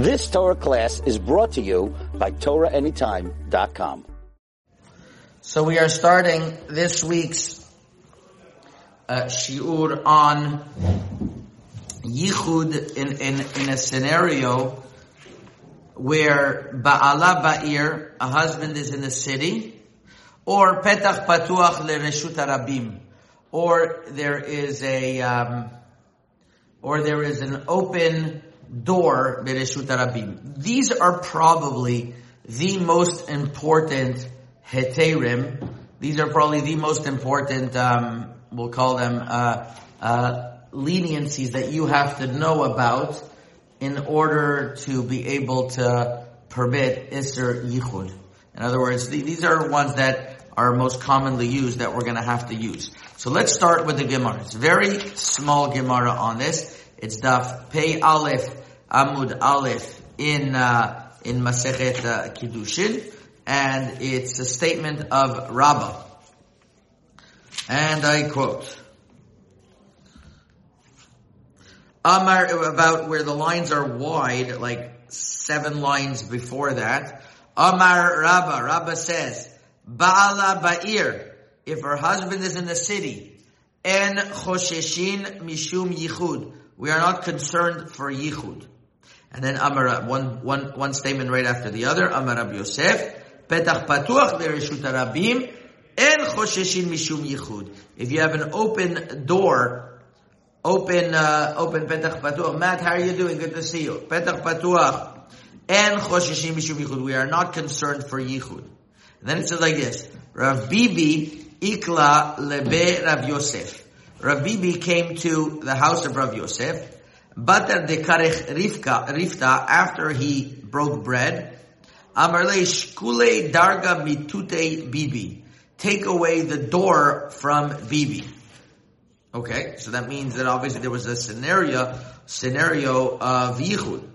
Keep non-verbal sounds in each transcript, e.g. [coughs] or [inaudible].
This Torah class is brought to you by TorahAnytime.com. So we are starting this week's uh, shiur on yichud in, in, in a scenario where ba'ala ba'ir, a husband is in the city, or petach patuach lereshut arabim, or there is a, um, or there is an open door bereshut arabim. These are probably the most important heterim. These are probably the most important, um, we'll call them, uh, uh, leniencies that you have to know about in order to be able to permit Isser Yichud. In other words, these are ones that are most commonly used that we're going to have to use. So let's start with the Gemara. It's very small Gemara on this. It's Daf Pei Aleph Amud Aleph in uh, in Masechet uh, Kiddushin, and it's a statement of Rabbah. And I quote. Amar about where the lines are wide, like seven lines before that. Amar Rabba, Rabba says, Baala Ba'ir, if her husband is in the city, En Chosheshin Mishum Yichud, we are not concerned for Yichud. And then Amar, one, one, one statement right after the other, Amar Rabbi Yosef, Petach Patuach Bereshut Rabim, En Chosheshin Mishum Yichud. If you have an open door open, uh, open Petach Patuach. Matt, how are you doing? Good to see you. Petach Patuach. And Chosheshim Mishum Yichud. We are not concerned for Yichud. And then it says like this. Rav Bibi Ikla Lebe Rav Yosef. Rav Bibi came to the house of Rav Yosef. Batar de Karech Rivka, Rifta, after he broke bread. Amarle Shkule Darga Mitute Bibi. Take away the door from Bibi. Okay, so that means that obviously there was a scenario, scenario of yichud.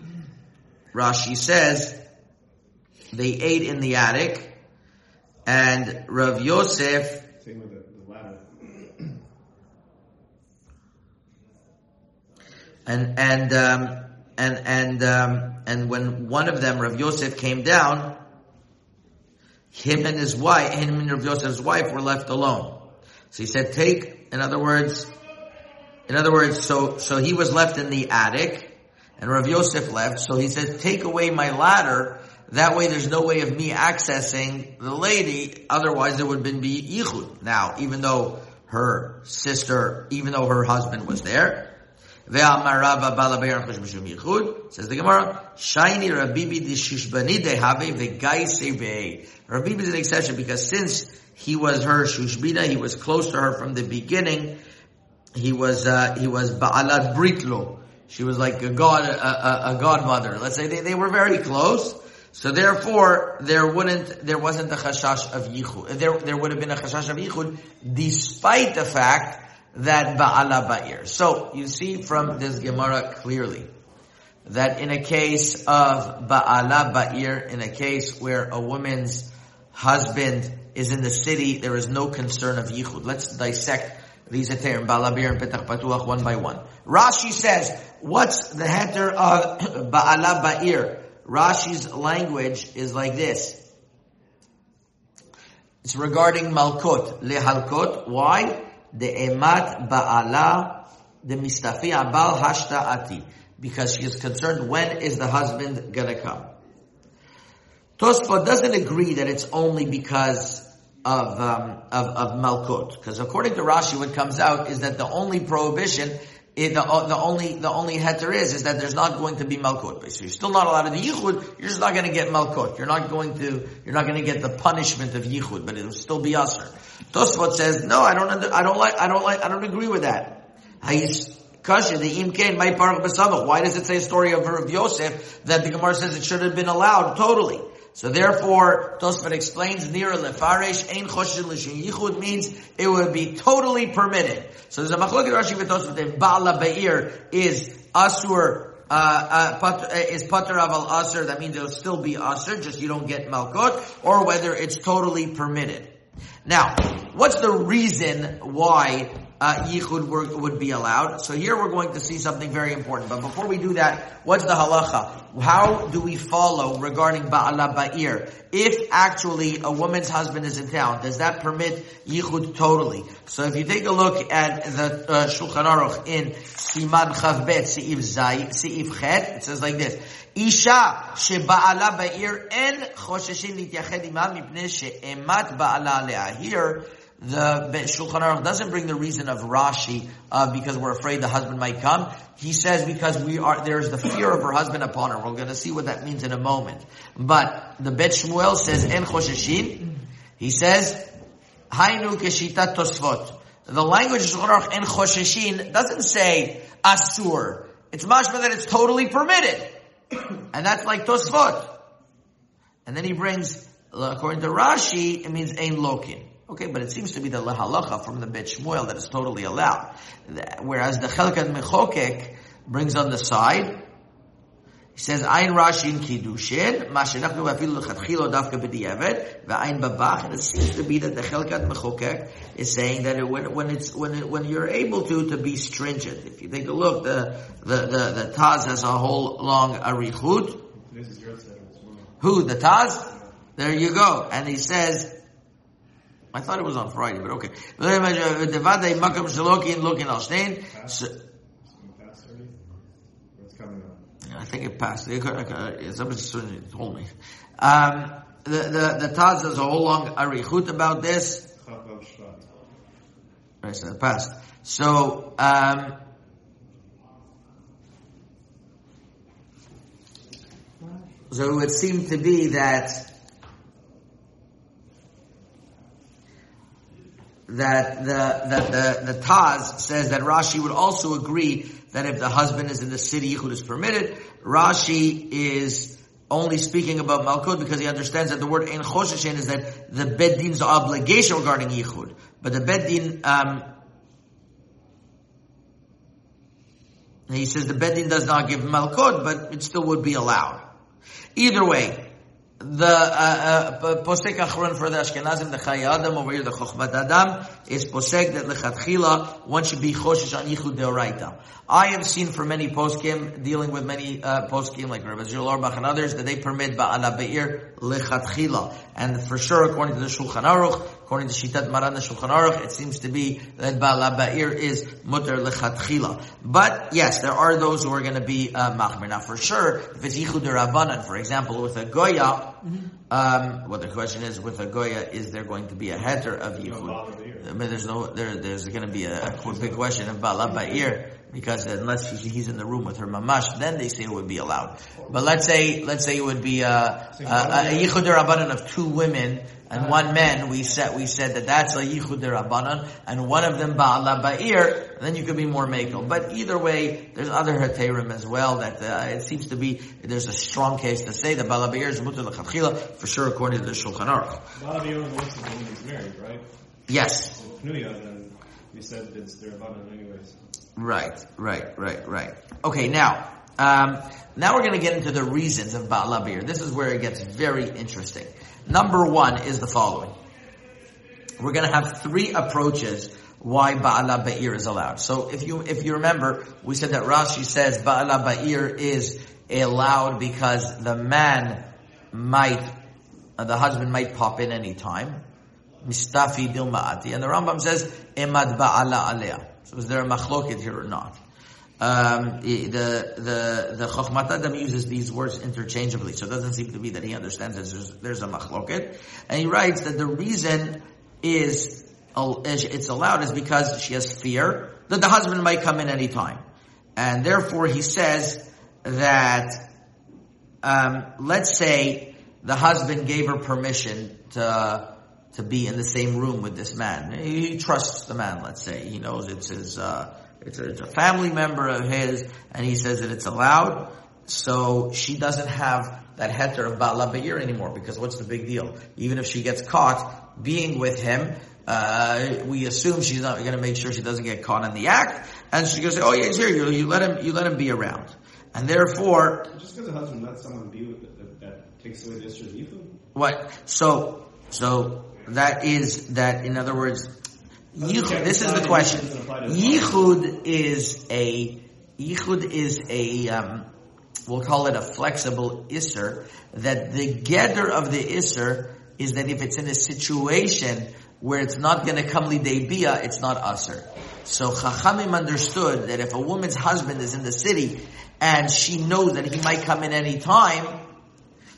Rashi says they ate in the attic, and Rav Yosef. Same with the, the ladder. And and um, and and um, and when one of them, Rav Yosef, came down, him and his wife, him and Rav Yosef's wife, were left alone. So he said, take, in other words, in other words, so, so he was left in the attic, and Rav Yosef left, so he said, take away my ladder, that way there's no way of me accessing the lady, otherwise there would have been be yichud. Now, even though her sister, even though her husband was there, Says the Gemara, Shiny Rabibi di Shishbani de Have Vegaise Rabibi is an exception because since he was her Shushbina, he was close to her from the beginning, he was, uh, he was Ba'alat Britlo. She was like a god, a, a, a godmother. Let's say they, they were very close. So therefore, there wouldn't, there wasn't a chashash of yichud. There, there would have been a chashash of yichud, despite the fact that ba'ala ba'ir. So, you see from this Gemara clearly, that in a case of ba'ala ba'ir, in a case where a woman's husband is in the city, there is no concern of yichud. Let's dissect these heterim, ba'ala and petach patuach, one by one. Rashi says, what's the heter of [coughs] ba'ala ba'ir? Rashi's language is like this. It's regarding malkot, lehalkot. Why? The emat ba'ala, the mistafi abal hashta ati. Because she is concerned when is the husband gonna come. Tosfot doesn't agree that it's only because of, um, of, of. Because according to Rashi, what comes out is that the only prohibition it, the, uh, the only the only heter is is that there's not going to be malkut. So you're still not allowed the yichud. You're just not going to get malkut. You're not going to you're not going to get the punishment of yichud, but it'll still be usher. Tosfot says no. I don't under, I don't like I don't like I don't agree with that. The my Why does it say a story of Rav Yosef that the Gemara says it should have been allowed totally? So therefore, Tosfot explains, Nira Lefarish, ein choshen l'shin yichud means it would be totally permitted. So there's a machlokit Rashi v'Tosfot that Ba'ala Be'ir is Asur, uh, uh, uh, is Pater Aval Asur, that means it'll still be Asur, just you don't get Malkot, or whether it's totally permitted. Now, what's the reason why uh, yichud were, would be allowed. So here we're going to see something very important. But before we do that, what's the halacha? How do we follow regarding ba'ala ba'ir? If actually a woman's husband is in town, does that permit yichud totally? So if you take a look at the uh, Shulchan Aruch in Siman Chavbet Seif Zay Seif Chet, it says like this: Isha sheba'ala ba'ir en chosheshin lityached imam mipnei she'emat ba'ala le'ah. The Shulchan Aruch doesn't bring the reason of Rashi uh, because we're afraid the husband might come. He says because we are there's the fear of her husband upon her. We're going to see what that means in a moment. But the Bet Shmuel says en chosheshin. He says hainu keshitat tosfot. The language of Shulchan Aruch en chosheshin doesn't say asur. It's mashma that it's totally permitted, and that's like tosfot. And then he brings, according to Rashi, it means ein lokin. Okay, but it seems to be the halacha from the Bet Shmuel that is totally allowed. Whereas the Chelkat Mechokek brings on the side, he says, Ein Rashi in Kiddushin, ma shenachnu afilu lechatchilo dafka b'di'evet, v'ayin babach, and it seems to be that the Chelkat Mechokek is saying that it, when, when it's, when, it, when you're able to, to be stringent. If you take a look, the, the, the, the Taz has a whole long arichut. Who? The Taz? There you go. And he says, I thought it was on Friday, but okay. I think it passed. Somebody told me. Um, the the the Taz has a whole long arichut about this. Right, so it passed. So um, so it would seem to be that that the that the the Taz says that Rashi would also agree that if the husband is in the city, yichud is permitted. Rashi is only speaking about malkut because he understands that the word ein chosheshen is that the beddin's obligation regarding yichud, but the beddin. Um, he says the beddin does not give malkut, but it still would be allowed. Either way, the uh, uh, posek achron for the Ashkenazim, the Chayei Adam over here, the Chochmat Adam, is posek that lechatchila one should be choshesh on yichud deoraita. I have seen for many poskim dealing with many uh, poskim like Rabbi Zul Auerbach and others that they permit ba'ala be'ir lechatchila, and for sure according to the Shulchan Aruch, according to Shitat Maran the Shulchan Aruch, it seems to be that ba'ala be'ir is mutter lechatchila. But yes, there are those who are going to be uh, machmer. Now for sure, if it's yichud derabanan, for example, with a goya. Um, well, the question is, with a goya, is there going to be a heter of yichud? I mean, there's no, there, there's going to be a, a big question of bala ba'ir because unless he's in the room with her mamash, then they say it would be allowed. But let's say, let's say it would be a, a, a yichud rabbanan of two women and one man. We said we said that that's a yichud rabbanan, and one of them ba'ala ba'ir. Then you could be more makel. But either way, there's other heterim as well that uh, it seems to be there's a strong case to say that ba'ala ba'ir is mutar l'chadchila for sure according to the Shulchan Aruch. Ba'ala ba'ir was he's married, right? Yes. So Pnuya, then we said it's their rabbanan anyways. Right, right, right, right. Okay, now, um, now we're going to get into the reasons of Ba'ala Ba'ir. This is where it gets very interesting. Number one is the following. We're going to have three approaches why Ba'ala Ba'ir is allowed. So if you, if you remember, we said that Rashi says Ba'ala Ba'ir is allowed because the man might, uh, the husband might pop in any time. Mistafi bil ma'ati. And the Rambam says, Emad Ba'ala. So is there a machloket here or not? Um, the the the Chochmat Adam uses these words interchangeably, so it doesn't seem to be that he understands that there's, there's a machloket. And he writes that the reason is it's allowed is because she has fear that the husband might come in any time, and therefore he says that um, let's say the husband gave her permission to to be in the same room with this man. He trusts the man, let's say. He knows it's his, uh, it's a, it's a family member of his, and he says that it's allowed. So she doesn't have that heter of Ba'ala Ba'ir anymore, because what's the big deal? Even if she gets caught being with him, uh, we assume she's not going to make sure she doesn't get caught in the act, and she's going to say, "Oh yeah, here. You, you let him. You let him be around." And therefore, just because a husband lets someone be with it, that, that takes away the issue of. What? So, so that is that. In other words, Yichud, this is the question. Yichud is a, Yichud is a, um, we'll call it a flexible iser. that the gather of the iser is that if it's in a situation where it's not going to come lidei it's not Asr. So Chachamim understood that if a woman's husband is in the city and she knows that he might come in any time,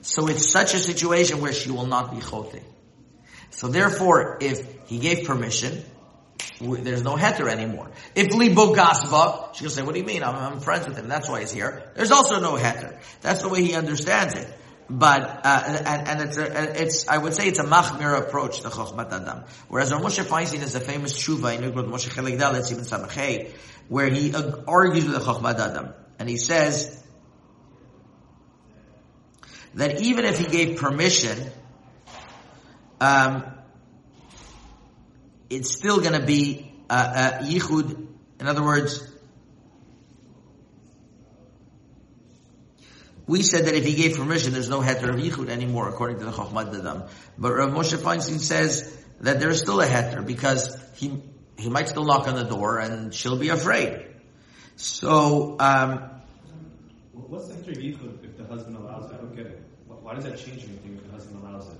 so it's such a situation where she will not be chote. So therefore, if he gave permission, there's no heter anymore. If libo gasba, she'll say, what do you mean? I'm, I'm, friends with him. That's why he's here. There's also no heter. That's the way he understands it. But, uh, and, and it's, a, it's, I would say it's a machmir approach to Chochmat Adam. Whereas Moshe Feinstein is a famous tshuva in Yugod Moshe Chelik Dalet Sibin Samachay, where he argues with the Chochmat Adam. And he says, that even if he gave permission, um, it's still going to be uh, uh, yichud. In other words, we said that if he gave permission, there's no heter of yichud anymore, according to the Chochmat Adam. But Rav Moshe Feinstein says that there's still a heter because he he might still knock on the door and she'll be afraid. So, um, what's the heter of yichud if the husband allows it? I don't get it. Why does that change anything if the husband allows it?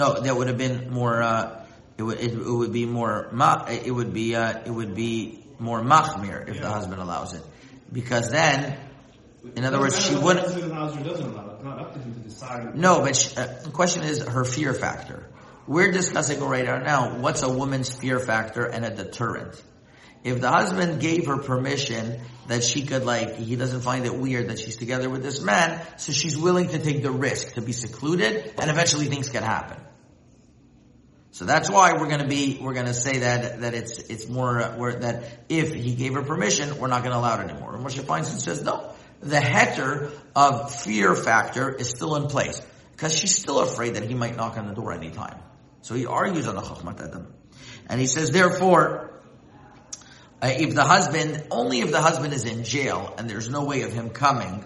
No, that would have been more. Uh, it would it, it, would be more. It would be uh, it would be more machmir if yeah. the husband allows it, because then, in other words, she wouldn't. Allows or doesn't allow. It's not up to him to decide. No, but she, uh, the question is her fear factor. We're discussing right now what's a woman's fear factor and a deterrent. If the husband gave her permission that she could like, he doesn't find it weird that she's together with this man, so she's willing to take the risk to be secluded, and eventually things can happen. So that's why we're going to be, we're going to say that, that it's, it's more, uh, that if he gave her permission, we're not going to allow it anymore. And Moshe Feinstein says, no, the heter of fear factor is still in place. Because she's still afraid that he might knock on the door anytime. So he argues on the Chokhmat Adam. And he says, therefore, uh, if the husband, only if the husband is in jail and there's no way of him coming,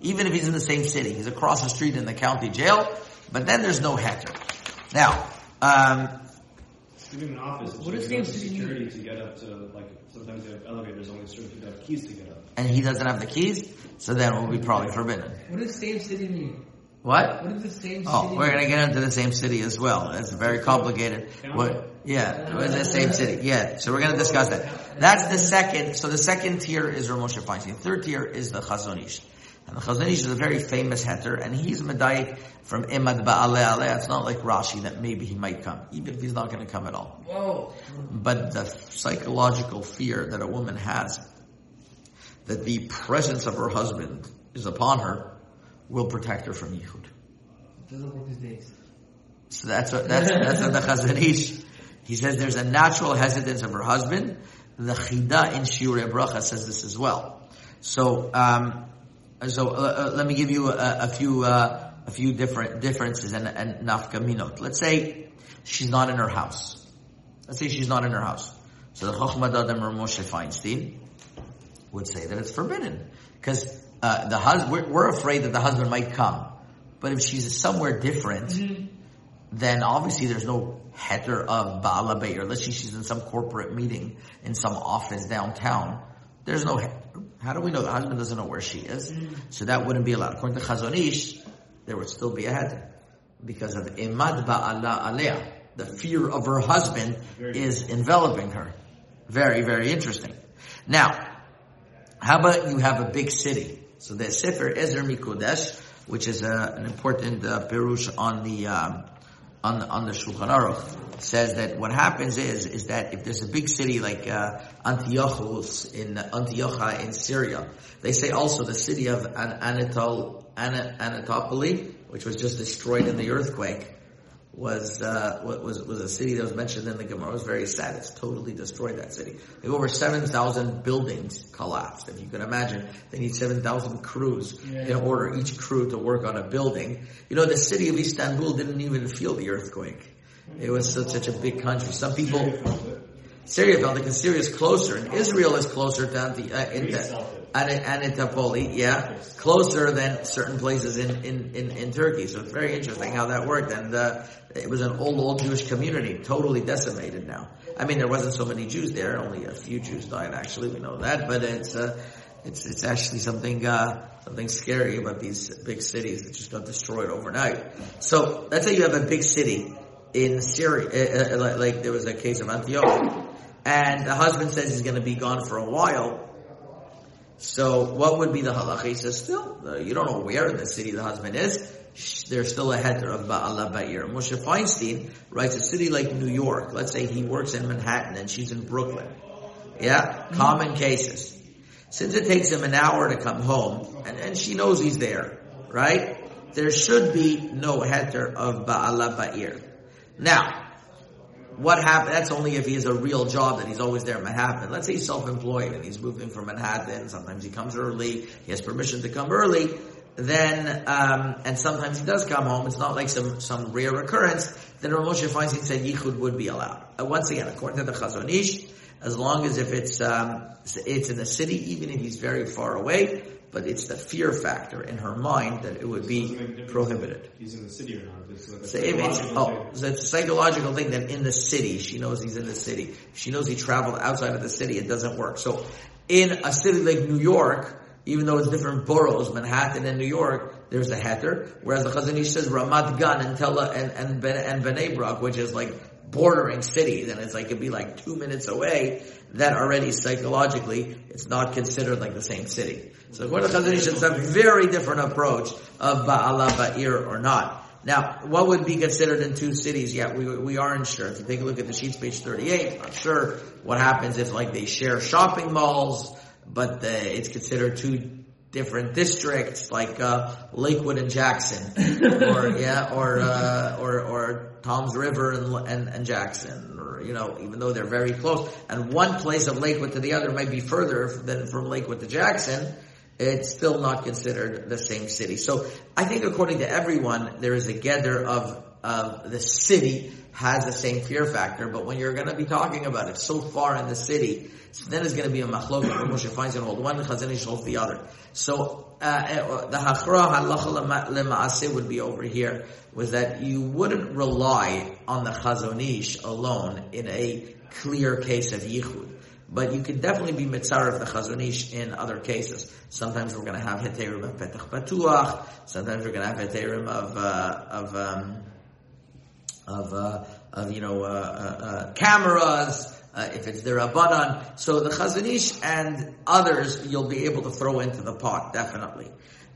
even if he's in the same city, he's across the street in the county jail, but then there's no heter. Now, um, even in office, what is name security to get up to like sometimes they have elevators only certain people have keys to get up. And he doesn't have the keys, so then it will be probably forbidden. What does same city mean? What? What is the same oh, city? Oh, we're gonna get into the same city as well. It's very complicated. What? Yeah, we're in the same city. Yeah, so we're gonna discuss that. That's the second. So the second tier is Rav Moshe Feinstein. Third tier is the Chazon Ish. And the Chazon Ish is a very famous heter, and he's medayik from Imad Ba'ale Ale. It's not like Rashi that maybe he might come, even if he's not going to come at all. Whoa. But the psychological fear that a woman has that the presence of her husband is upon her will protect her from yichud. Doesn't work these days. So that's what that's that's what the Chazon Ish. He says there's a natural hesitance of her husband. The Chida in Shiurei Bracha says this as well. So, um, so uh, uh, let me give you a, a few uh, a few different differences and, and nafka minot. Let's say she's not in her house. Let's say she's not in her house. So the Chochmah Adam or Moshe Feinstein would say that it's forbidden because uh, the husband, we're, we're, afraid that the husband might come. But if she's somewhere different, mm-hmm. then obviously there's no heter of Baala or let's say she's in some corporate meeting in some office downtown. There's no heter. How do we know the husband doesn't know where she is? Mm-hmm. So that wouldn't be allowed. According to Chazon Ish, there would still be a heter. Because of Imad Ba'ala Alea. The fear of her husband is enveloping her. Very, very interesting. Now, how about you have a big city? So the Sefer Ezer Mikodesh, which is a, an important uh, perush on the um, on the, on the Shulchan Aruch, says that what happens is is that if there's a big city like uh, Antiochus in Antioch in Syria, they say also the city of An- Anatol An- Anatopolis, which was just destroyed in the earthquake was uh, was was a city that was mentioned in the Gemara. It was very sad. It's totally destroyed that city. Like over seven thousand buildings collapsed. If you can imagine, they need seven thousand crews yeah. in order each crew to work on a building. You know, the city of Istanbul didn't even feel the earthquake. It was such, such a big country. Some people. Syria felt it because Syria is closer, and Israel is closer to Anti, uh, in the, yeah, closer than certain places in, in, in, in, Turkey. So it's very interesting how that worked. And uh, it was an old, old Jewish community, totally decimated now. I mean, there wasn't so many Jews there. Only a few Jews died. Actually, we know that, but it's uh, it's it's actually something uh, something scary about these big cities that just got destroyed overnight. So let's say you have a big city in Syria, uh, uh, like, there was a case of Antioch, and the husband says he's going to be gone for a while. So what would be the halacha? He says, still, uh, you don't know where in the city the husband is. There's still a heter of Ba'ala Ba'ir. Moshe Feinstein writes a city like New York. Let's say he works in Manhattan and she's in Brooklyn. Yeah? Common cases. Since it takes him an hour to come home, and, and she knows he's there, right? There should be no heter of Ba'ala Ba'ir. Now, what happened? That's only if he has a real job that he's always there in Manhattan. Let's say he's self-employed and he's moving from Manhattan. Sometimes he comes early. He has permission to come early. Then, um, and sometimes he does come home. It's not like some, some rare occurrence. Then Rav Moshe Feinstein said yichud would be allowed. Uh, once again, according to the Chazon Ish, as long as if it's, um, it's in the city, even if he's very far away, but it's the fear factor in her mind that it would be prohibited. He's in the city or not? It's like So it's, psychological oh, so it's a psychological thing that in the city, she knows he's in the city. She knows he traveled outside of the city, it doesn't work. So in a city like New York, even though it's different boroughs, Manhattan and New York, there's a heter. Whereas the Chazon Ish says Ramat Gan and Tella and, and, Ben, and Bnei Brak, which is like bordering cities, and it's like, it'd be like two minutes away, that already psychologically, it's not considered like the same city. So according to Chazon Ish, it's a very different approach of Ba'ala Ba'ir or not. Now, what would be considered in two cities? Yeah, we, we aren't sure. If you take a look at the sheets, page 38, not sure what happens if like they share shopping malls, but uh, it's considered two different districts, like uh, Lakewood and Jackson, [laughs] or yeah, or uh, or or Toms River and, and and Jackson, or you know, even though they're very close, and one place of Lakewood to the other might be further than from Lakewood to Jackson. It's still not considered the same city. So I think according to everyone, there is a gather of of the city has the same fear factor, but when you're going to be talking about it so far in the city, so then it's going to be a machlok where Moshe finds going to one, Chazon Ish holds the other. So uh, uh, the hachra halacha lemaaseh would be over here was that you wouldn't rely on the Chazon Ish alone in a clear case of yichud. But you could definitely be mitzar of the Chazon Ish in other cases. Sometimes we're going to have heterim of petach patuach. Sometimes we're going to have heterim of uh, of um, of, uh, of you know uh, uh, uh, cameras. Uh, if it's the Rabbanan, so the Chazon Ish and others, you'll be able to throw into the pot definitely.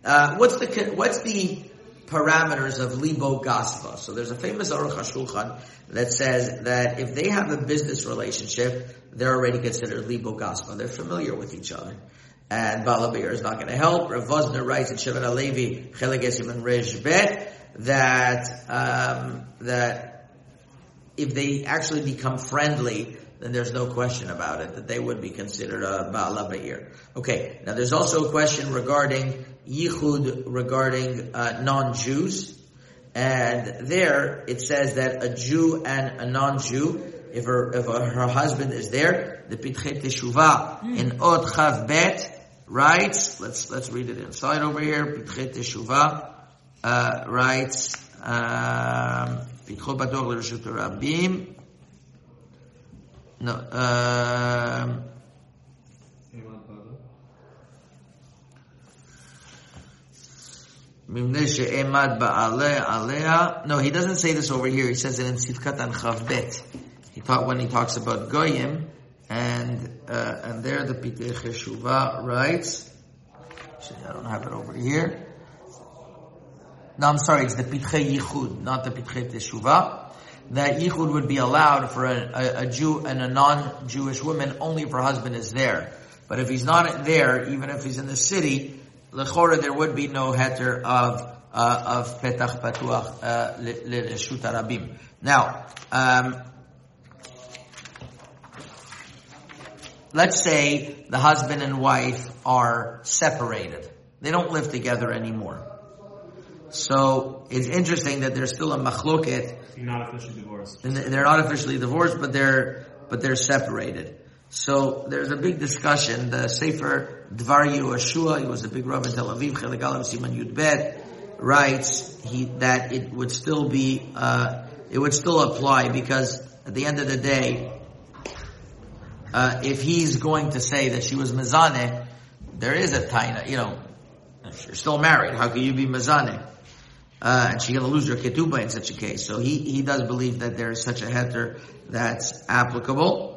Uh, what's the what's the parameters of libo gasva? So there's a famous Aruch HaShulchan that says that if they have a business relationship, they're already considered libo gasva. They're familiar with each other. And Balabir is not going to help. Rav Wosner writes in Shevet HaLevi, Chelik Esim and Resh Bet, that, um, that if they actually become friendly, then there's no question about it, that they would be considered a Ba'ala Ba'ir. Okay, now there's also a question regarding Yichud, regarding uh, non-Jews. And there, it says that a Jew and a non-Jew, if her, if her, her husband is there, the Pitchei Teshuvah in Od Chav Bet writes, let's, let's read it inside over here, Pitchei Teshuvah, uh, writes, um, Pitchot Batoch L'Reshut Rabim, no, um, alea. No, he doesn't say this over here. He says it in Sivkat and Chavbet. He taught when he talks about Goyim, and uh, and there the Pitchei Teshuva writes. I don't have it over here. No, I'm sorry. It's the Pitchei Yichud, not the Pitchei Teshuvah. That Yichud would be allowed for a, a, a Jew and a non-Jewish woman only if her husband is there. But if he's not there, even if he's in the city, lechora there would be no heter of uh, of petach patuach uh, harabim. Now, um, let's say the husband and wife are separated; they don't live together anymore. So it's interesting that there's still a machloket. Not officially divorced. They're not officially divorced, but they're but they're separated. So there's a big discussion. The Sefer Dvar Yehoshua, he was a big rabbi in Tel Aviv, Chelik Aleph Siman Yud Bet, writes he that it would still be uh, it would still apply because at the end of the day, uh, if he's going to say that she was mezane, there is a taina, you know, you're still married. How can you be mezane? Uh, and she's going to lose her ketubah in such a case. So he, he does believe that there is such a heter that's applicable.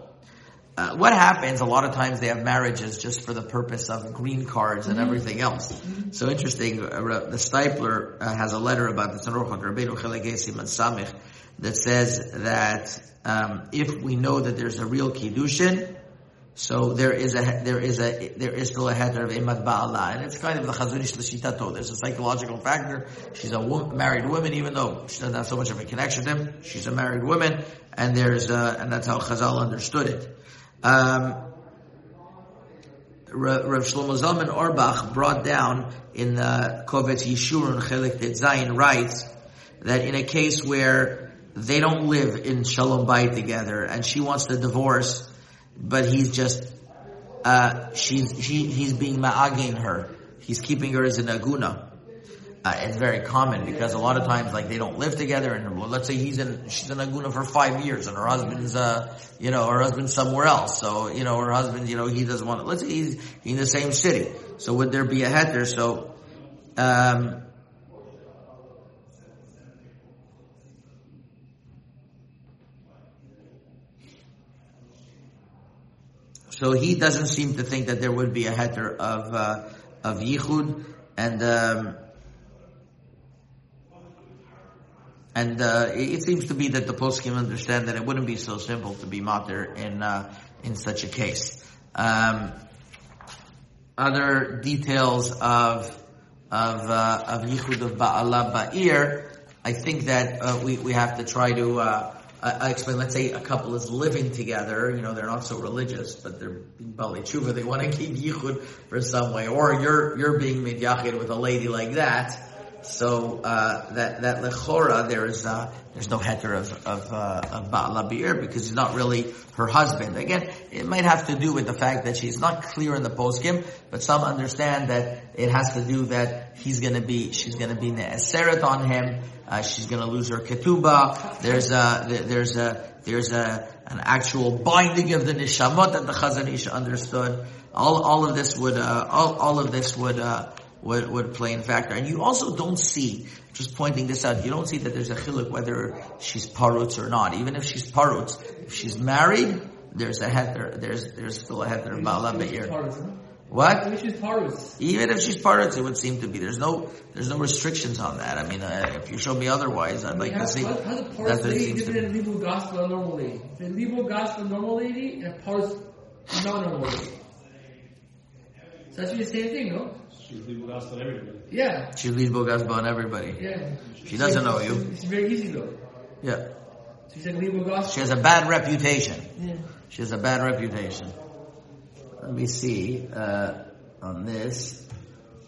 Uh, what happens, a lot of times they have marriages just for the purpose of green cards and everything else. So interesting, uh, the Stipler uh, has a letter about the Tzanruch Rabbeinu Chelegesim and Samich that says that um, if we know that there's a real Kiddushin, so there is a there is a there is still a heter of imad ba'ala, and it's kind of the Chazon Ish l'shitato. There's a psychological factor. She's a wo- married woman, even though she doesn't have so much of a connection to him. She's a married woman, and there's uh, and that's how Chazal understood it. Um, Rav Shlomo Zalman Auerbach brought down in the Kovetz Yeshurun Chelik Zayin writes that in a case where they don't live in Shalom Bayit together and she wants to divorce, but he's just, uh, she's, she, he's being ma'agin her. He's keeping her as an aguna. Uh, it's very common because a lot of times, like they don't live together, and well, let's say he's in, she's in Aguna for five years, and her husband's, uh, you know, her husband's somewhere else. So, you know, her husband, you know, he doesn't want. Let's say he's in the same city. So, would there be a heter? So, um, so he doesn't seem to think that there would be a heter of uh, of yichud, and. Um, And uh, it seems to be that the poskim understand that it wouldn't be so simple to be mater in uh, in such a case. Um, other details of of uh, of yichud of ba'ala ba'ir, I think that uh, we we have to try to uh, uh, explain. Let's say a couple is living together. You know, they're not so religious, but they're being bali tshuva. They want to keep yichud for some way, or you're you're being midyachid with a lady like that so uh, that that lechora there's uh, there's no heter of of, uh, of because he's not really her husband. Again, it might have to do with the fact that she's not clear in the poskim, but some understand that it has to do that he's going to be she's going to be ne'eseret on him. Uh, she's going to lose her ketubah. There's a there's a there's a an actual binding of the nishamot that the Chazon Ish understood. All all of this would uh, all all of this would uh, would, would play in factor. And you also don't see, just pointing this out, you don't see that there's a chiluk whether she's parutz or not. Even if she's parutz, if she's married, there's a heter, there's, there's still a heter ba'ala be'ir. What? Even if she's parutz. Even if she's parutz, it would seem to be. There's no, there's no restrictions on that. I mean, uh, if you show me otherwise, I'd like how, to see. How, how the parutz lady different than legal gospel a normal lady? The legal gospel normal lady and a parutz not normal lady. So that should the same thing, no? She's legal gospel on everybody. Yeah. She leads Bogasba on everybody. Yeah. She doesn't know you. It's very easy though. Yeah. So you said legal gospel. She has a bad reputation. Yeah. She has a bad reputation. Let me see uh, on this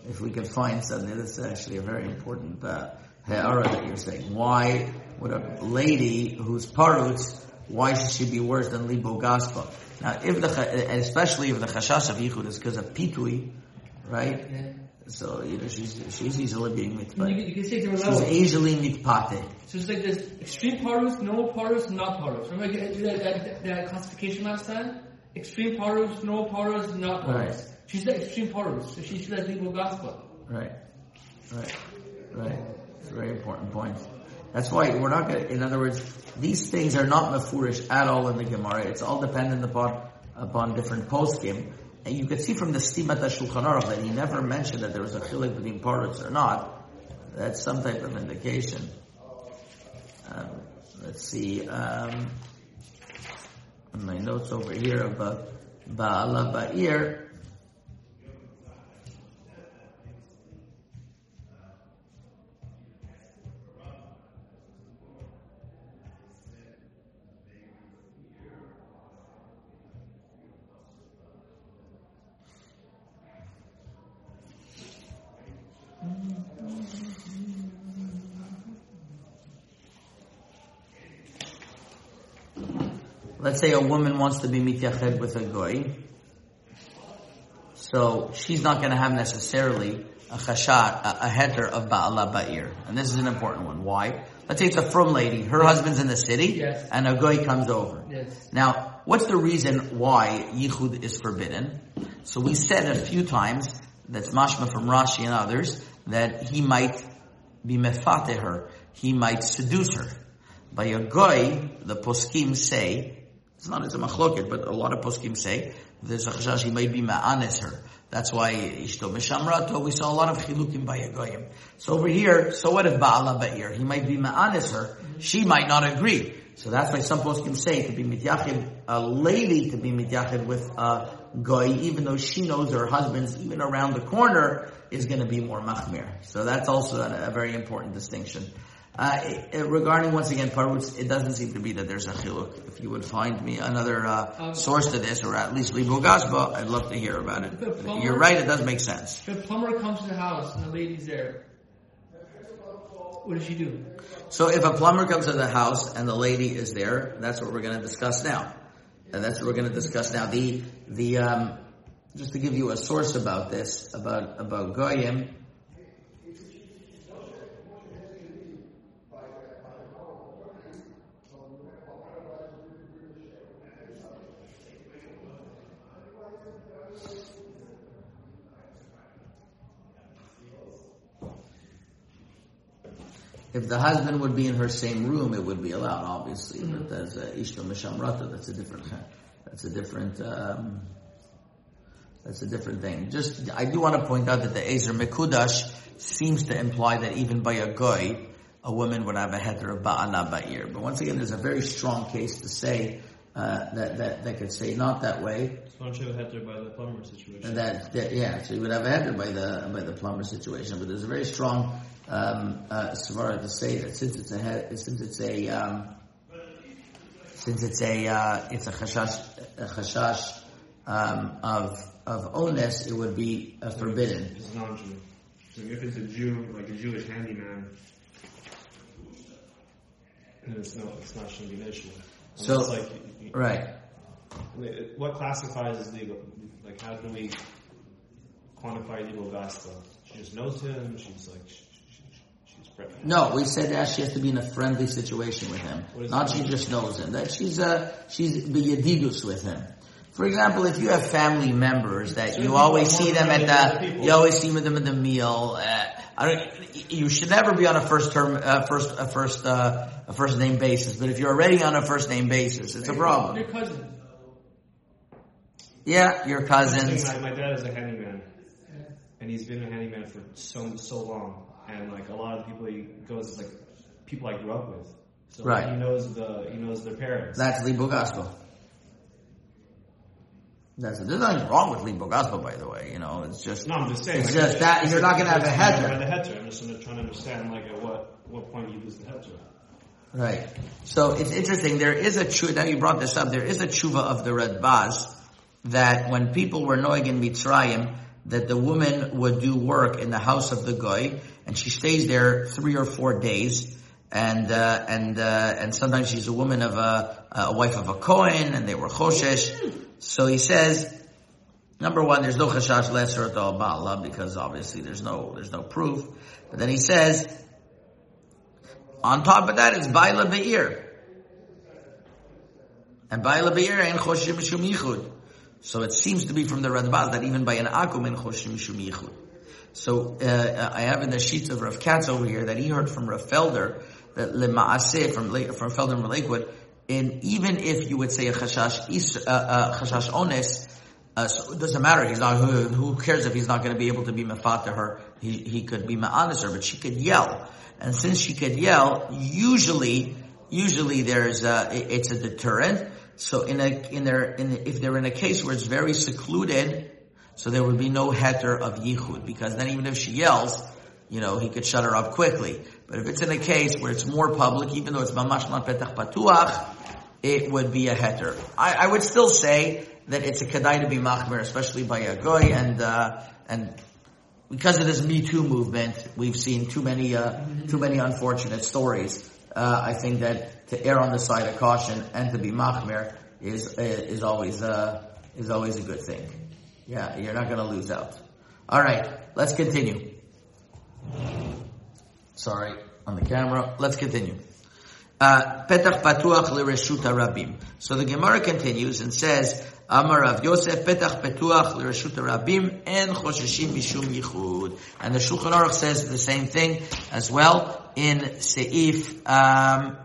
if we can find something. This is actually a very important uh, that you're saying. Why would a lady who's parutz, why should she be worse than libo gospel? Now, if the especially if the chashash of yichud is because of pitui, right? Yeah. So you know she's she's easily being mitpate. You, you can say She's levels. easily mitpate. So it's like there's extreme parus, normal parus, not parus. Remember that, that, that classification last time? Extreme parus, normal parus, not parus. Right. She's the extreme parus, so she should have legal gospel. Right, right, right. It's a very important point. That's why we're not going to, in other words, these things are not mafurish at all in the Gemara. It's all dependent upon, upon different poskim. And you can see from the Stimat Shulchan Aruch that he never mentioned that there was a chilik between parrots or not. That's some type of indication. Um, let's see, um, my notes over here about Ba'ala Ba'ir, let's say a woman wants to be mityached with a goy, so she's not going to have necessarily a chashat, a, a heter of ba'ala ba'ir. And this is an important one. Why? Let's say it's a from lady. Her husband's in the city, Yes. and a goy comes over. Yes. Now, what's the reason why yichud is forbidden? So we said a few times, that's mashma from Rashi and others, that he might be mefate her, he might seduce her. By a goy, the poskim say, it's not as a machloket, but a lot of poskim say, there's a chashash, he might be ma'anes her. That's why Ishto Mishamrato, we saw a lot of chilukim by Yagoyim. So over here, so what if Ba'ala Ba'ir? He might be ma'anis her, she might not agree. So that's why some poskim say to be mityachid, a lady to be mityachid with a goy, even though she knows her husband's even around the corner, is going to be more machmir. So that's also a, a very important distinction. Uh, regarding once again parutz, it doesn't seem to be that there's a chiluk. If you would find me another uh, um, source to this, or at least legal gaspa, I'd love to hear about it. Plumber, You're right; it does make sense. If a plumber comes to the house and the lady's there, what does she do? So if a plumber comes to the house and the lady is there, that's what we're going to discuss now, and that's what we're going to discuss now. The the um, just to give you a source about this about about goyim. If the husband would be in her same room, it would be allowed, obviously. Mm-hmm. But as uh, ishto mishamrata, that's a different, that's a different, um, that's a different thing. Just, I do want to point out that the Ezer Mekudash seems to imply that even by a goy, a woman would have a heter ba'ala ba'ir. But once again, there's a very strong case to say uh, that, that that could say not that way. So don't you have a heter by the plumber situation? That, that, yeah, so you would have a heter by the by the plumber situation. But there's a very strong um, uh, svara to say that since it's a since it's a um, since it's a uh, it's a chashash a chashash um, of of onus, it would be uh, forbidden. It's non-Jew. So if it's a Jew, like a Jewish handyman, then it's no, it's not shouldn't be an issue. so, like, right. What classifies as legal? Like, how do we quantify legal gospel? She just knows him. She's like no, we said that she has to be in a friendly situation with him. Not she just knows him. That she's uh, she's biyadidus with him. For example, if you have family members that you always see them at the, you always see them at the meal. Uh, you should never be on a first term, uh, first, a first, uh, a first name basis. But if you're already on a first name basis, it's a problem. Your cousin. Yeah, your cousins. My, my dad is a handyman, and he's been a handyman for so so long and like a lot of the people he goes like people I grew up with. So right. Like, he knows the he knows their parents. That's Libo Gospel. That's there's nothing wrong with Libo Gospel, by the way. You know, it's just no. I'm just saying. It's like, just that you're not going to have a heter. I'm just trying to understand like at what what point you lose the heter. Right. So it's interesting. There is a tshuva. Now you brought this up. There is a tshuva of the Radbaz that when people were noig in Mitzrayim, that the woman would do work in the house of the goy, and she stays there three or four days, and uh, and uh, and sometimes she's a woman of a, a wife of a Kohen, and they were choshesh. So he says, number one, there's no chashash leser ba'ala because obviously there's no there's no proof. But then he says, on top of that, it's baila be'ir. And baila be'ir ain't choshim mishum yichud. So it seems to be from the Radbaz that even by an akum in choshim mishum yichud. So uh, I have in the sheets of Rav Katz over here that he heard from Rav Felder that lema'aseh from from Felder from Lakewood, and even if you would say a chashash is, uh, uh, ones, uh, so it doesn't matter. He's not. Who, who cares if he's not going to be able to be mafat to her? He, he could be ma'anis her, but she could yell, and since she could yell, usually, usually there's a, it's a deterrent. So in a in their in if they're in a case where it's very secluded so there would be no heter of yichud, because then even if she yells, you know, he could shut her up quickly. But if it's in a case where it's more public, even though it's mamash not petach patuach, it would be a heter. I, I, would still say that it's a kedai to be machmer, especially by a goy, and, uh, and because of this Me Too movement, we've seen too many, uh, too many unfortunate stories. Uh, I think that to err on the side of caution and to be machmer is, is always, uh, is always a good thing. Yeah, you're not going to lose out. All right, let's continue. Sorry, on the camera. Let's continue. Uh, petach patuach l'reshut rabim. So the Gemara continues and says, Amar Rav Yosef petach patuach l'reshut rabim en chosheshim mishum yichud. And the Shulchan Aruch says the same thing as well in Seif um,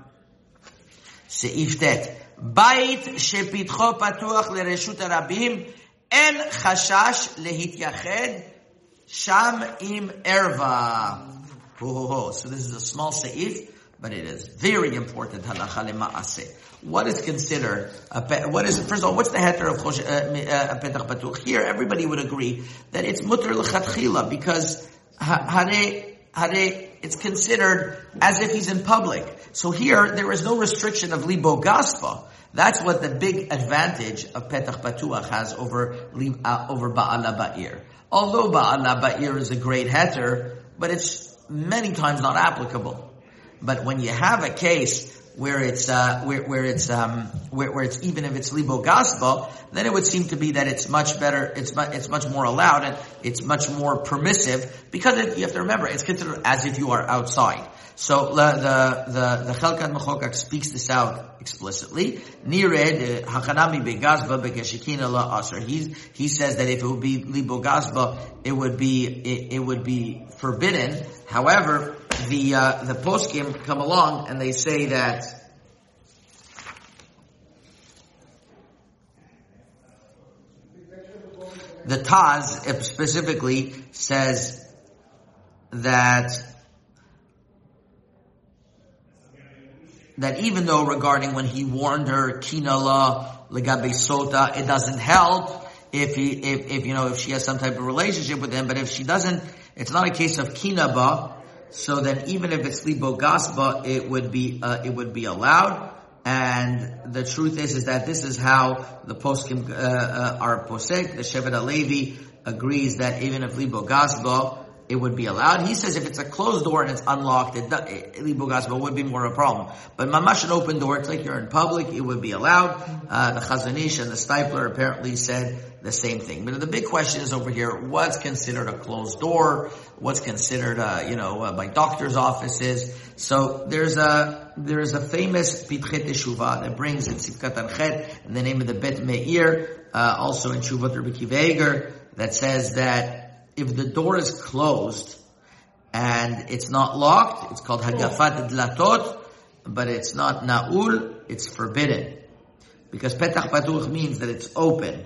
Seif Tet. Bait shepitcho patuach l'reshut rabim. אין חשש להתייחד sham im erva. So this is a small seif, but it is very important halacha lema'aseh. What is considered, a, what is, first of all, what's the heter of uh, uh, Petach Patuach? Here, everybody would agree that it's mutter l'chatchila because hare, hare, it's considered as if he's in public. So here, there is no restriction of libo gaspa. That's what the big advantage of Petach Patuach has over, uh, over Ba'ala Ba'ir. Although Ba'ala Ba'ir is a great heter, but it's many times not applicable. But when you have a case where it's uh, where, where, it's um, where, where, it's even if it's libo gasba, then it would seem to be that it's much better. It's much it's much more allowed and it's much more permissive because it, you have to remember it's considered as if you are outside. So the the the Chelkat Mechokak speaks this out explicitly. Nired begazba bekeshikina la. He he says that if it would be libo gazba, it would be it, it would be forbidden. However, the uh, the poskim come along and they say that. The Taz specifically says that that even though regarding when he warned her kinala legabe sota, it doesn't help if he if, if you know if she has some type of relationship with him, but if she doesn't, it's not a case of kinaba. So then, even if it's libo gasba, it would be uh, it would be allowed. And the truth is, is that this is how the poskim uh, uh, are posek. The Shevet HaLevi agrees that even if libo gasba, it would be allowed. He says if it's a closed door and it's unlocked, it, would be more of a problem. But mamash an open door, it's like you're in public, it would be allowed. Uh, the Chazon Ish and the Steipler apparently said the same thing. But the big question is over here, what's considered a closed door? What's considered, uh, you know, uh, by doctor's offices? So there's a, there's a famous Pitchei Teshuvah that brings in Sifkat Anchet in the name of the Bet Meir, uh, also in Shuvot Rabbi Akiva that says that if the door is closed and it's not locked, it's called hagafat dlatot, but it's not naul, it's forbidden. Because petach patuach means that it's open.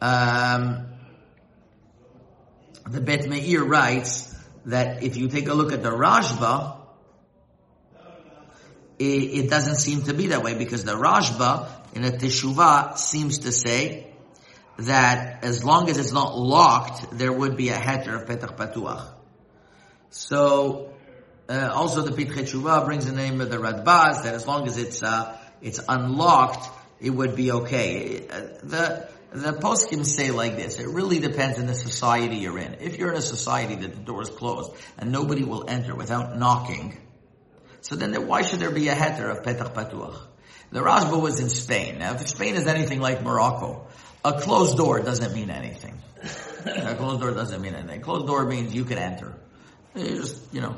Um, the Bet Meir writes that if you take a look at the Rashba, it, it, doesn't seem to be that way because the Rashba in a Teshuvah seems to say that as long as it's not locked, there would be a heter of petach patuach. So, uh, also the Pitchei Teshuvah brings the name of the Radbaz that as long as it's uh, it's unlocked, it would be okay. Uh, the the poskim say like this: it really depends on the society you're in. If you're in a society that the door is closed and nobody will enter without knocking, so then there, why should there be a heter of petach patuach? The Rashba was in Spain. Now, if Spain is anything like Morocco, a closed door doesn't mean anything. a closed door doesn't mean anything. A Closed door means you can enter. You just, you know,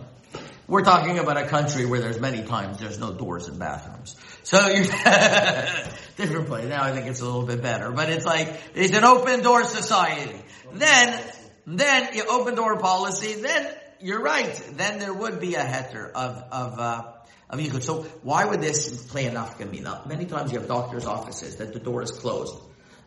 we're talking about a country where there's many times there's no doors in bathrooms. So you [laughs] different place. Now I think it's a little bit better, but it's like it's an open door society. Then, then you open door policy. Then you're right. Then there would be a heter of of. Uh, of yichud. So why would this play a nafkamina? Many times you have doctors' offices that the door is closed.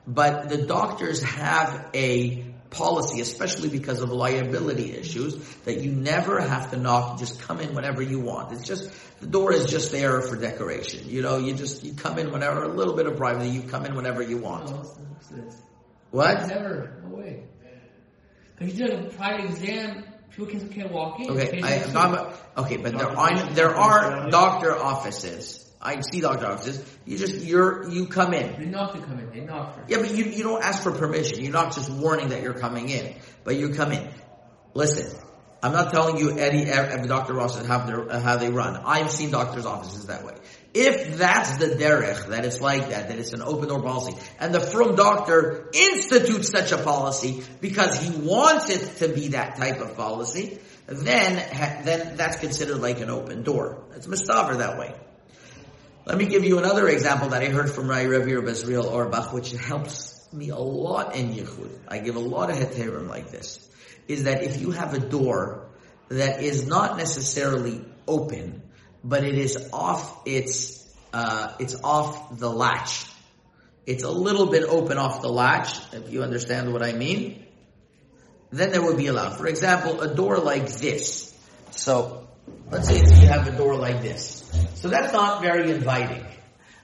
But the doctors have a policy, especially because of liability issues, that you never have to knock, just come in whenever you want. It's just, the door is just there for decoration. You know, you just, you come in whenever, a little bit of privacy, you come in whenever you want. Oh, what? Never, no way. Because you do a private exam, people can, can't walk in. Okay, I, okay, but there are, there are doctor offices I see doctor offices. You just you're you come in. They knock to come in. They knock first. Yeah, but you you don't ask for permission. You're not just warning that you're coming in, but you come in. Listen, I'm not telling you any every doctor office have their how they run. I've seen doctors' offices that way. If that's the derech, that it's like that, that it's an open door policy, and the from doctor institutes such a policy because he wants it to be that type of policy, then then that's considered like an open door. It's mistaver that way. Let me give you another example that I heard from Rai Revir Bezriel Auerbach, which helps me a lot in Yichud. I give a lot of heterim like this. Is that if you have a door that is not necessarily open, but it is off its, uh, it's off the latch. It's a little bit open off the latch, if you understand what I mean. Then there would be allowed. For example, a door like this. So, let's say you have a door like this. So that's not very inviting.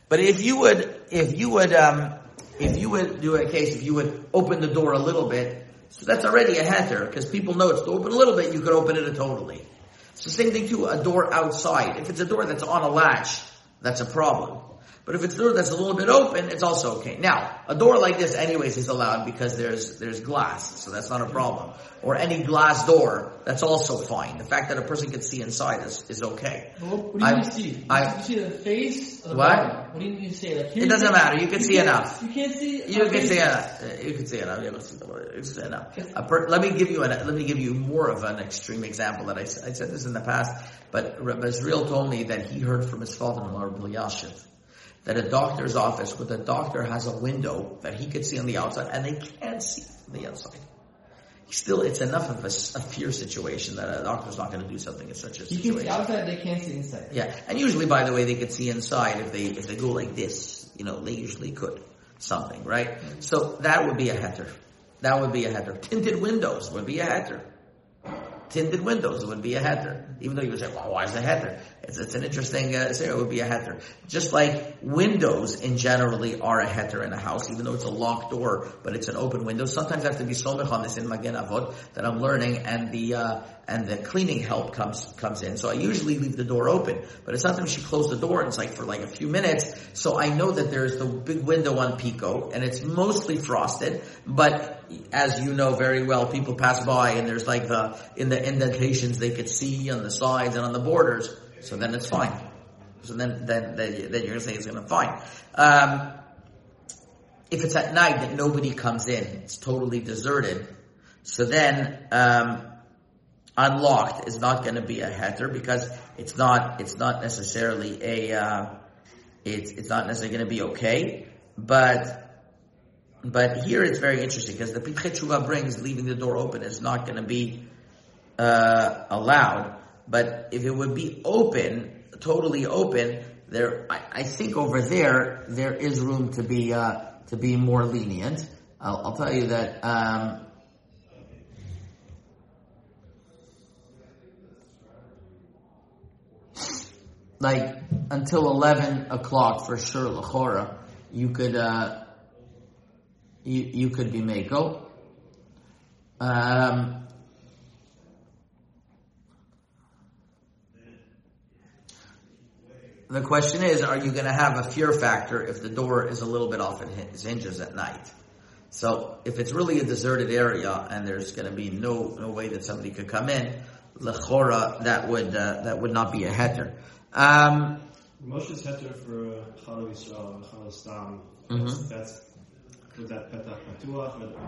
But if you would, if you would, um, if you would do a case, if you would open the door a little bit, so that's already a heter, because people know it's to open a little bit, you could open it totally. So same thing too, a door outside. If it's a door that's on a latch, that's a problem. But if it's a door that's a little bit open, it's also okay. Now, a door like this anyways is allowed because there's, there's glass, so that's not a problem. Or any glass door, that's also fine. The fact that a person can see inside is, is okay. Well, what do you I, see? I, you see the face the what? Bottom? What do you mean to say? Like, it doesn't matter, you can you see enough. You can't see You can see enough. You can see enough. You can see enough. Per, let me give you an, let me give you more of an extreme example that I, I said this in the past, but Rabbi Israel told me that he heard from his father-in-law, Rabbi Yashiv, that a doctor's office where the doctor has a window that he could see on the outside and they can't see on the outside. Still, it's enough of a, a fear situation that a doctor's not going to do something in such a situation. You can see outside, they can't see inside. Yeah, and usually, by the way, they could see inside if they if they go like this. You know, they usually could something, right? So that would be a heter. That would be a heter. Tinted windows would be a heter tinted windows would be a heter. Even though you would say, well, why is it a heter? It's, it's, an interesting, uh, say it would be a heter. Just like windows in generally are a heter in a house, even though it's a locked door, but it's an open window. Sometimes I have to be somech on this in Magen Avot that I'm learning and the, uh, and the cleaning help comes, comes in. So I usually leave the door open, but it's sometimes she closed the door and it's like for like a few minutes. So I know that there's the big window on Pico and it's mostly frosted, but as you know very well, people pass by and there's like the, in the indentations they could see on the sides and on the borders. So then it's fine. So then, then, then, you're going to say it's going to be fine. Um, if it's at night that nobody comes in, it's totally deserted. So then, um, unlocked is not going to be a heter because it's not, it's not necessarily a, uh, it's, it's not necessarily going to be okay. But but here it's very interesting because the Pitchei brings leaving the door open is not going to be uh, allowed. But if it would be open, totally open, there, I, I think over there there is room to be uh, to be more lenient. I'll, I'll tell you that. Um, like until eleven o'clock for sure, lachora, you could. Uh, you, you could be Mako. Um, the question is, are you going to have a fear factor if the door is a little bit off its hinges at night? So if it's really a deserted area and there's going to be no no way that somebody could come in, lechora that would uh, that would not be a heter. Um, Moshe's heter for Chalav Yisrael, Chalav Stam. Mm-hmm. That's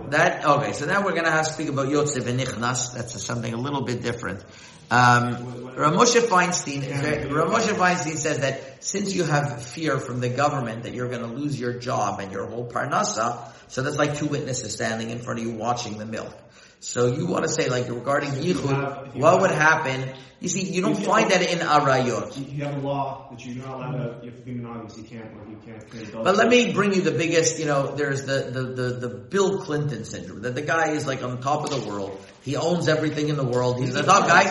that okay, so now we're going to have to speak about Yotze v'nichnas. That's something a little bit different. Um, Ramoshe Feinstein, Ramoshe Feinstein says that since you have fear from the government that you're going to lose your job and your whole parnasa, so that's like two witnesses standing in front of you watching the milk. So you want to say like regarding yichud, what would happen? You see, you don't find that in arayot. You have a law that you're not allowed to. You have to be monogamous. You can't. You can't. But let me bring you the biggest. You know, there's the the the, the Bill Clinton syndrome. That the guy is like on top of the world. He owns everything in the world. He's the top guy,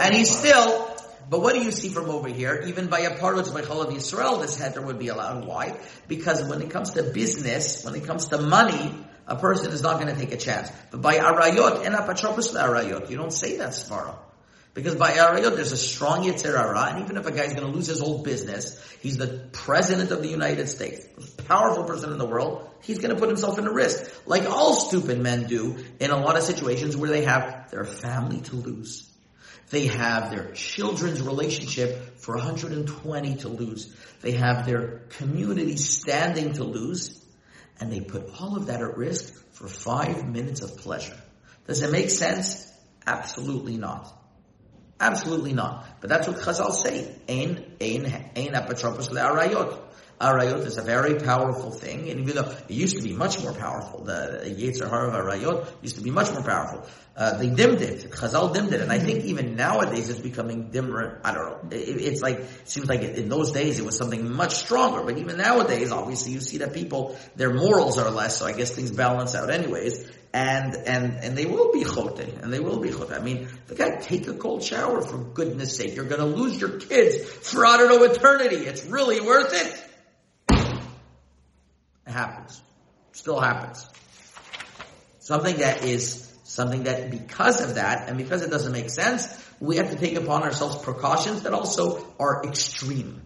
and he's still. But what do you see from over here? Even by a part of Chalav Yisrael, this heter would be allowed. Why? Because when it comes to business, when it comes to money, a person is not going to take a chance. But by arayot, en apatropos arayot, you don't say that svara. Because by arayot, there's a strong yetzer and even if a guy's going to lose his whole business, he's the president of the United States, powerful person in the world, he's going to put himself in a risk, like all stupid men do in a lot of situations where they have their family to lose. They have their children's relationship for 120 to lose. They have their community standing to lose and they put all of that at risk for five minutes of pleasure. Does it make sense? Absolutely not. Absolutely not. But that's what Chazal say. Ein, ein, ein. Arayot is a very powerful thing, and even though it used to be much more powerful, the Yetzer Hara of Arayot used to be much more powerful. Uh, they dimmed it. Chazal dimmed it, and I think even nowadays it's becoming dimmer. I don't know. It, it's like seems like in those days it was something much stronger, but even nowadays, obviously, you see that people their morals are less, so I guess things balance out anyways. And and and they will be chote, and they will be chote. I mean, the guy take a cold shower for goodness sake. You're going to lose your kids for I don't know eternity. It's really worth it. It happens. Still happens. Something that is something that because of that and because it doesn't make sense, we have to take upon ourselves precautions that also are extreme.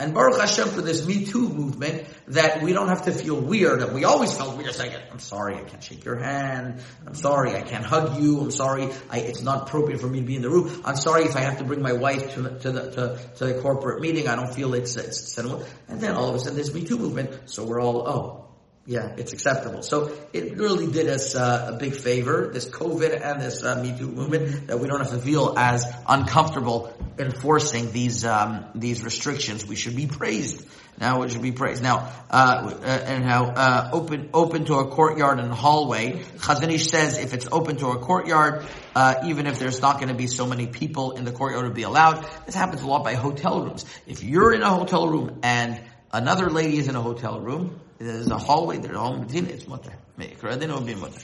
And Baruch Hashem for this Me Too movement that we don't have to feel weird. That we always felt weird. Saying, I'm sorry, I can't shake your hand. I'm sorry, I can't hug you. I'm sorry, I, it's not appropriate for me to be in the room. I'm sorry if I have to bring my wife to, to the to, to the corporate meeting. I don't feel it's, it's And then all of a sudden, there's Me Too movement. So we're all, oh, yeah, it's acceptable. So it really did us uh, a big favor, this COVID and this uh, Me Too movement, that we don't have to feel as uncomfortable enforcing these um, these restrictions. We should be praised. Now it should be praised. Now, uh, uh and now uh, open open to a courtyard and hallway. Chazon Ish says if it's open to a courtyard, uh, even if there's not going to be so many people in the courtyard to be allowed. This happens a lot by hotel rooms. If you're in a hotel room and another lady is in a hotel room there's a hallway, there's a home medina, it's mutter. Would be mutter.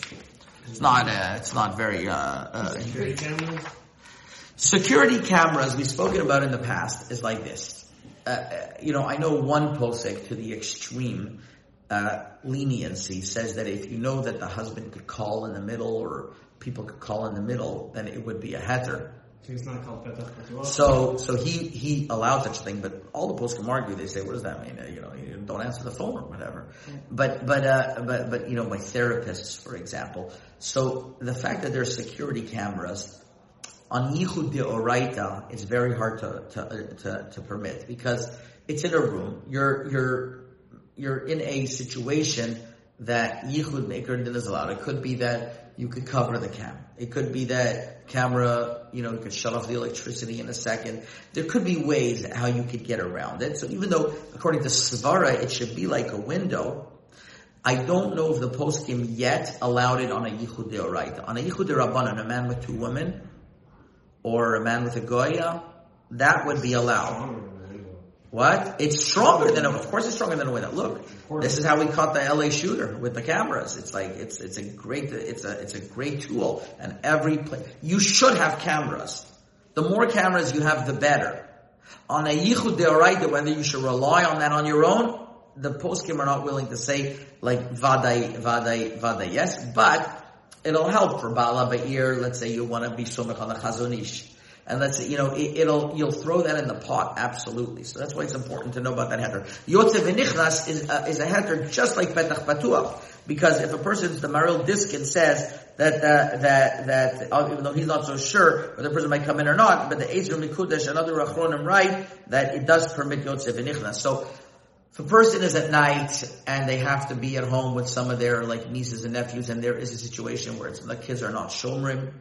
It's not, uh, it's not very, uh, uh, security cameras. Security cameras, we've spoken about in the past, is like this. Uh, uh you know, I know one posik to the extreme, uh, leniency says that if you know that the husband could call in the middle or people could call in the middle, then it would be a heter. So, so he, he allowed such a thing, but all the poskim argue, they say, what does that mean? Uh, you know, you don't answer the phone or whatever. But, but, uh, but, but, you know, my therapists, for example. So the fact that there's security cameras on Yichud Deoraita is very hard to, to, to, to permit because it's in a room. You're, you're, you're in a situation that Yichud Maker din is allowed. It could be that you could cover the cam. It could be that camera, you know, you could shut off the electricity in a second. There could be ways how you could get around it. So even though, according to Svara, it should be like a window, I don't know if the poskim yet allowed it on a yichud deoraita. On a yichud rabbanan, a man with two women, or a man with a goya, that would be allowed. What? It's stronger than a, of course it's stronger than a window. Look, this is how we caught the LA shooter with the cameras. It's like it's it's a great it's a it's a great tool, and every place you should have cameras. The more cameras you have, the better. On a yichud deoraita, whether you should rely on that on your own, the poskim are not willing to say like vaday vaday vaday yes, but it'll help for bala ba'ir. Let's say you want to be somech on the Chazon Ish and let's you know it, will you'll throw that in the pot absolutely. So that's why it's important to know about that heter. Yotze v'nichnas is uh, is a heter just like petach patuach because if a person's the Maharil Diskin says that uh, that that uh, even though he's not so sure whether the person might come in or not, but the Ezer Mikodesh and other Achronim write that it does permit Yotze v'nichnas. So. If a person is at night and they have to be at home with some of their like nieces and nephews, and there is a situation where it's the kids are not shomrim,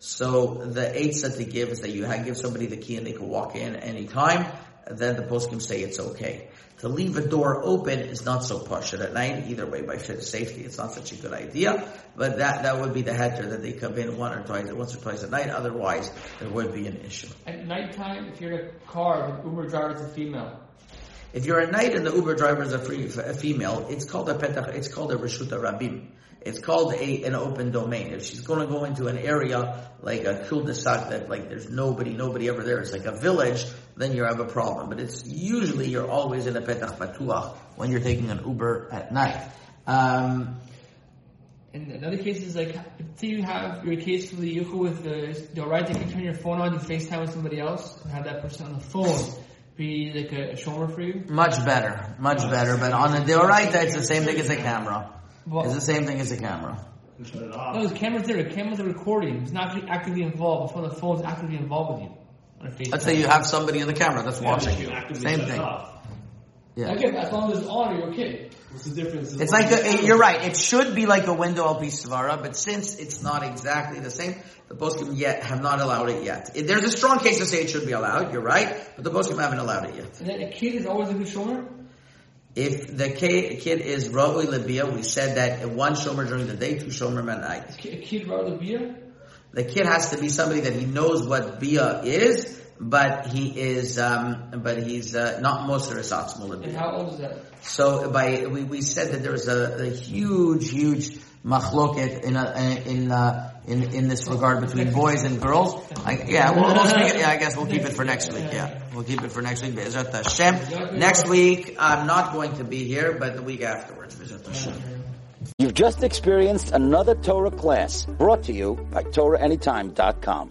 so the eight that they give is that you give somebody the key and they can walk in anytime. Then the poskim say it's okay. To leave a door open is not so posh at night. Either way, by safety, it's not such a good idea. But that that would be the heter that they come in one or twice, once or twice at night. Otherwise, there would be an issue. At nighttime, if you're in a car, the Uber driver is a female. If you're at night and the Uber driver is a, free, a female, it's called a petach. It's called a reshuta rabim. It's called a, an open domain. If she's going to go into an area like a cul-de-sac that like there's nobody, nobody ever there, it's like a village, then you have a problem. But it's usually you're always in a petach patuach when you're taking an Uber at night. Um, in another cases, like, say you have your case for the yichud with the, the right to turn your phone on and FaceTime with somebody else, and have that person on the phone be like a, a shoulder for you? Much better, much better. But on the deoraita, it's the same thing as a camera. Well, it's the same thing as a camera. No, the camera's there. The camera's recording. It's not actively involved. Before the phone's actively involved with you. Let's say you have somebody in the camera that's yeah, watching you. Same thing. Yeah, Yeah. Again, as long as it's on, you're okay. What's the difference? It's like a, you're right. It should be like a window al svara, but since it's not exactly the same, the poskim yet have not allowed it yet. There's a strong case to say it should be allowed. You're right, but the poskim haven't allowed it yet. And then a kid is always a good shomer. If the kid is ra'ui lebia, we said that one shomer during the day, two shomer at night. A kid ra'ui lebia. The kid has to be somebody that he knows what bia is, but he is, um, but he's uh, not Moser Asatzmul. And how old is that? So by we, we said that there's a, a huge, huge machloket in a, in uh, in in this regard between boys and girls. I, yeah, we'll, we'll speak, [laughs] yeah, I guess we'll keep it for next week. Yeah, we'll keep it for next week. Be'ezrat Hashem. Next week I'm not going to be here, but the week afterwards. Be'ezrat Hashem. You've just experienced another Torah class brought to you by TorahAnytime.com.